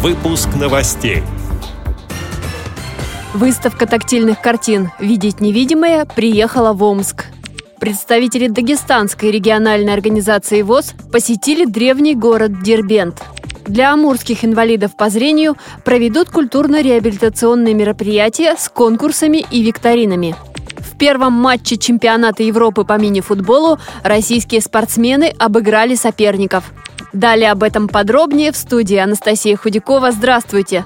Выпуск новостей. Выставка тактильных картин «Видеть невидимое» приехала в Омск. Представители Дагестанской региональной организации ВОЗ посетили древний город Дербент. Для амурских инвалидов по зрению проведут культурно-реабилитационные мероприятия с конкурсами и викторинами. В первом матче чемпионата Европы по мини-футболу российские спортсмены обыграли соперников. Далее об этом подробнее в студии Анастасия Худякова. Здравствуйте!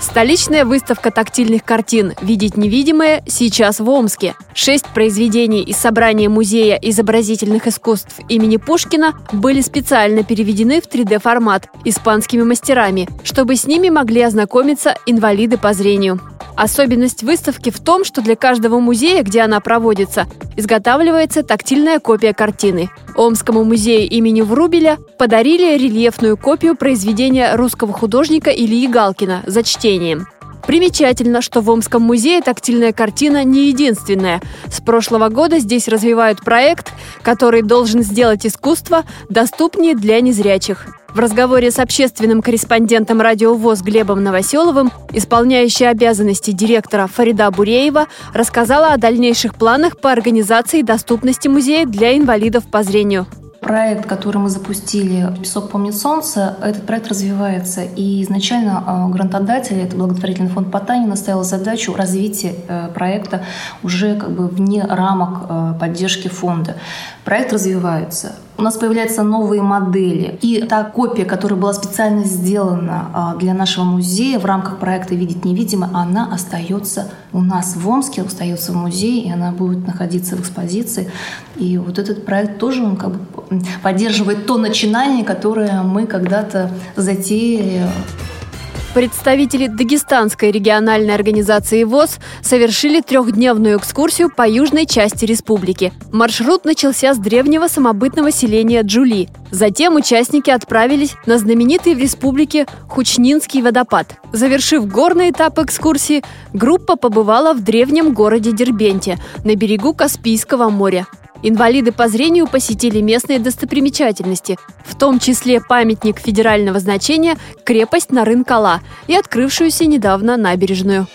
Столичная выставка тактильных картин «Видеть невидимое» сейчас в Омске. Шесть произведений из собрания Музея изобразительных искусств имени Пушкина были специально переведены в 3D-формат испанскими мастерами, чтобы с ними могли ознакомиться инвалиды по зрению. Особенность выставки в том, что для каждого музея, где она проводится, изготавливается тактильная копия картины. Омскому музею имени Врубеля подарили рельефную копию произведения русского художника Ильи Галкина за чтением. Примечательно, что в Омском музее тактильная картина не единственная. С прошлого года здесь развивают проект, который должен сделать искусство доступнее для незрячих. В разговоре с общественным корреспондентом радио ВОЗ Глебом Новоселовым исполняющая обязанности директора Фарида Буреева рассказала о дальнейших планах по организации доступности музея для инвалидов по зрению. Проект, который мы запустили «Песок помнит солнце», этот проект развивается. И изначально а, грантодатель, это благотворительный фонд Потанина, ставил задачу развития э, проекта уже как бы вне рамок э, поддержки фонда. Проект развивается. У нас появляются новые модели. И та копия, которая была специально сделана а, для нашего музея в рамках проекта «Видеть невидимо», она остается у нас в Омске, остается в музее, и она будет находиться в экспозиции. И вот этот проект тоже он как бы поддерживает то начинание, которое мы когда-то затеяли. Представители Дагестанской региональной организации ВОЗ совершили трехдневную экскурсию по южной части республики. Маршрут начался с древнего самобытного селения Джули. Затем участники отправились на знаменитый в республике Хучнинский водопад. Завершив горный этап экскурсии, группа побывала в древнем городе Дербенте на берегу Каспийского моря. Инвалиды по зрению посетили местные достопримечательности, в том числе памятник федерального значения «Крепость Нарын-Кала» и открывшуюся недавно набережную.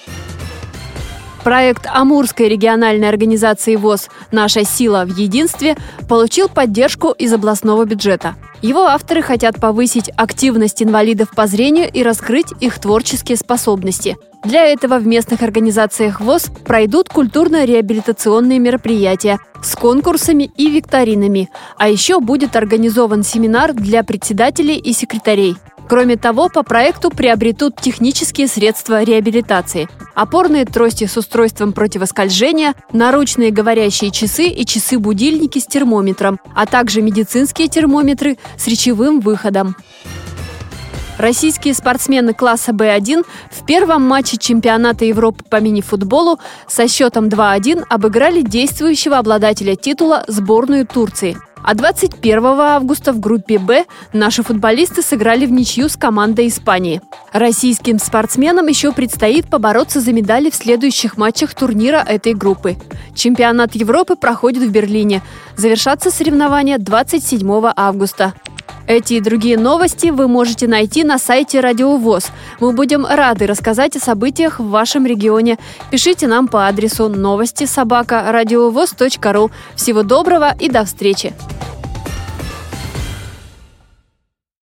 Проект Амурской региональной организации ВОЗ «Наша сила в единстве» получил поддержку из областного бюджета. Его авторы хотят повысить активность инвалидов по зрению и раскрыть их творческие способности. Для этого в местных организациях ВОЗ пройдут культурно-реабилитационные мероприятия с конкурсами и викторинами, а еще будет организован семинар для председателей и секретарей. Кроме того, по проекту приобретут технические средства реабилитации. Опорные трости с устройством противоскольжения, наручные говорящие часы и часы-будильники с термометром, а также медицинские термометры с речевым выходом. Российские спортсмены класса Б1 в первом матче чемпионата Европы по мини-футболу со счетом 2-1 обыграли действующего обладателя титула сборную Турции. А 21 августа в группе «Б» наши футболисты сыграли в ничью с командой Испании. Российским спортсменам еще предстоит побороться за медали в следующих матчах турнира этой группы. Чемпионат Европы проходит в Берлине. Завершатся соревнования 27 августа. Эти и другие новости вы можете найти на сайте Радио ВОЗ. Мы будем рады рассказать о событиях в вашем регионе. Пишите нам по адресу новости собака ру. Всего доброго и до встречи!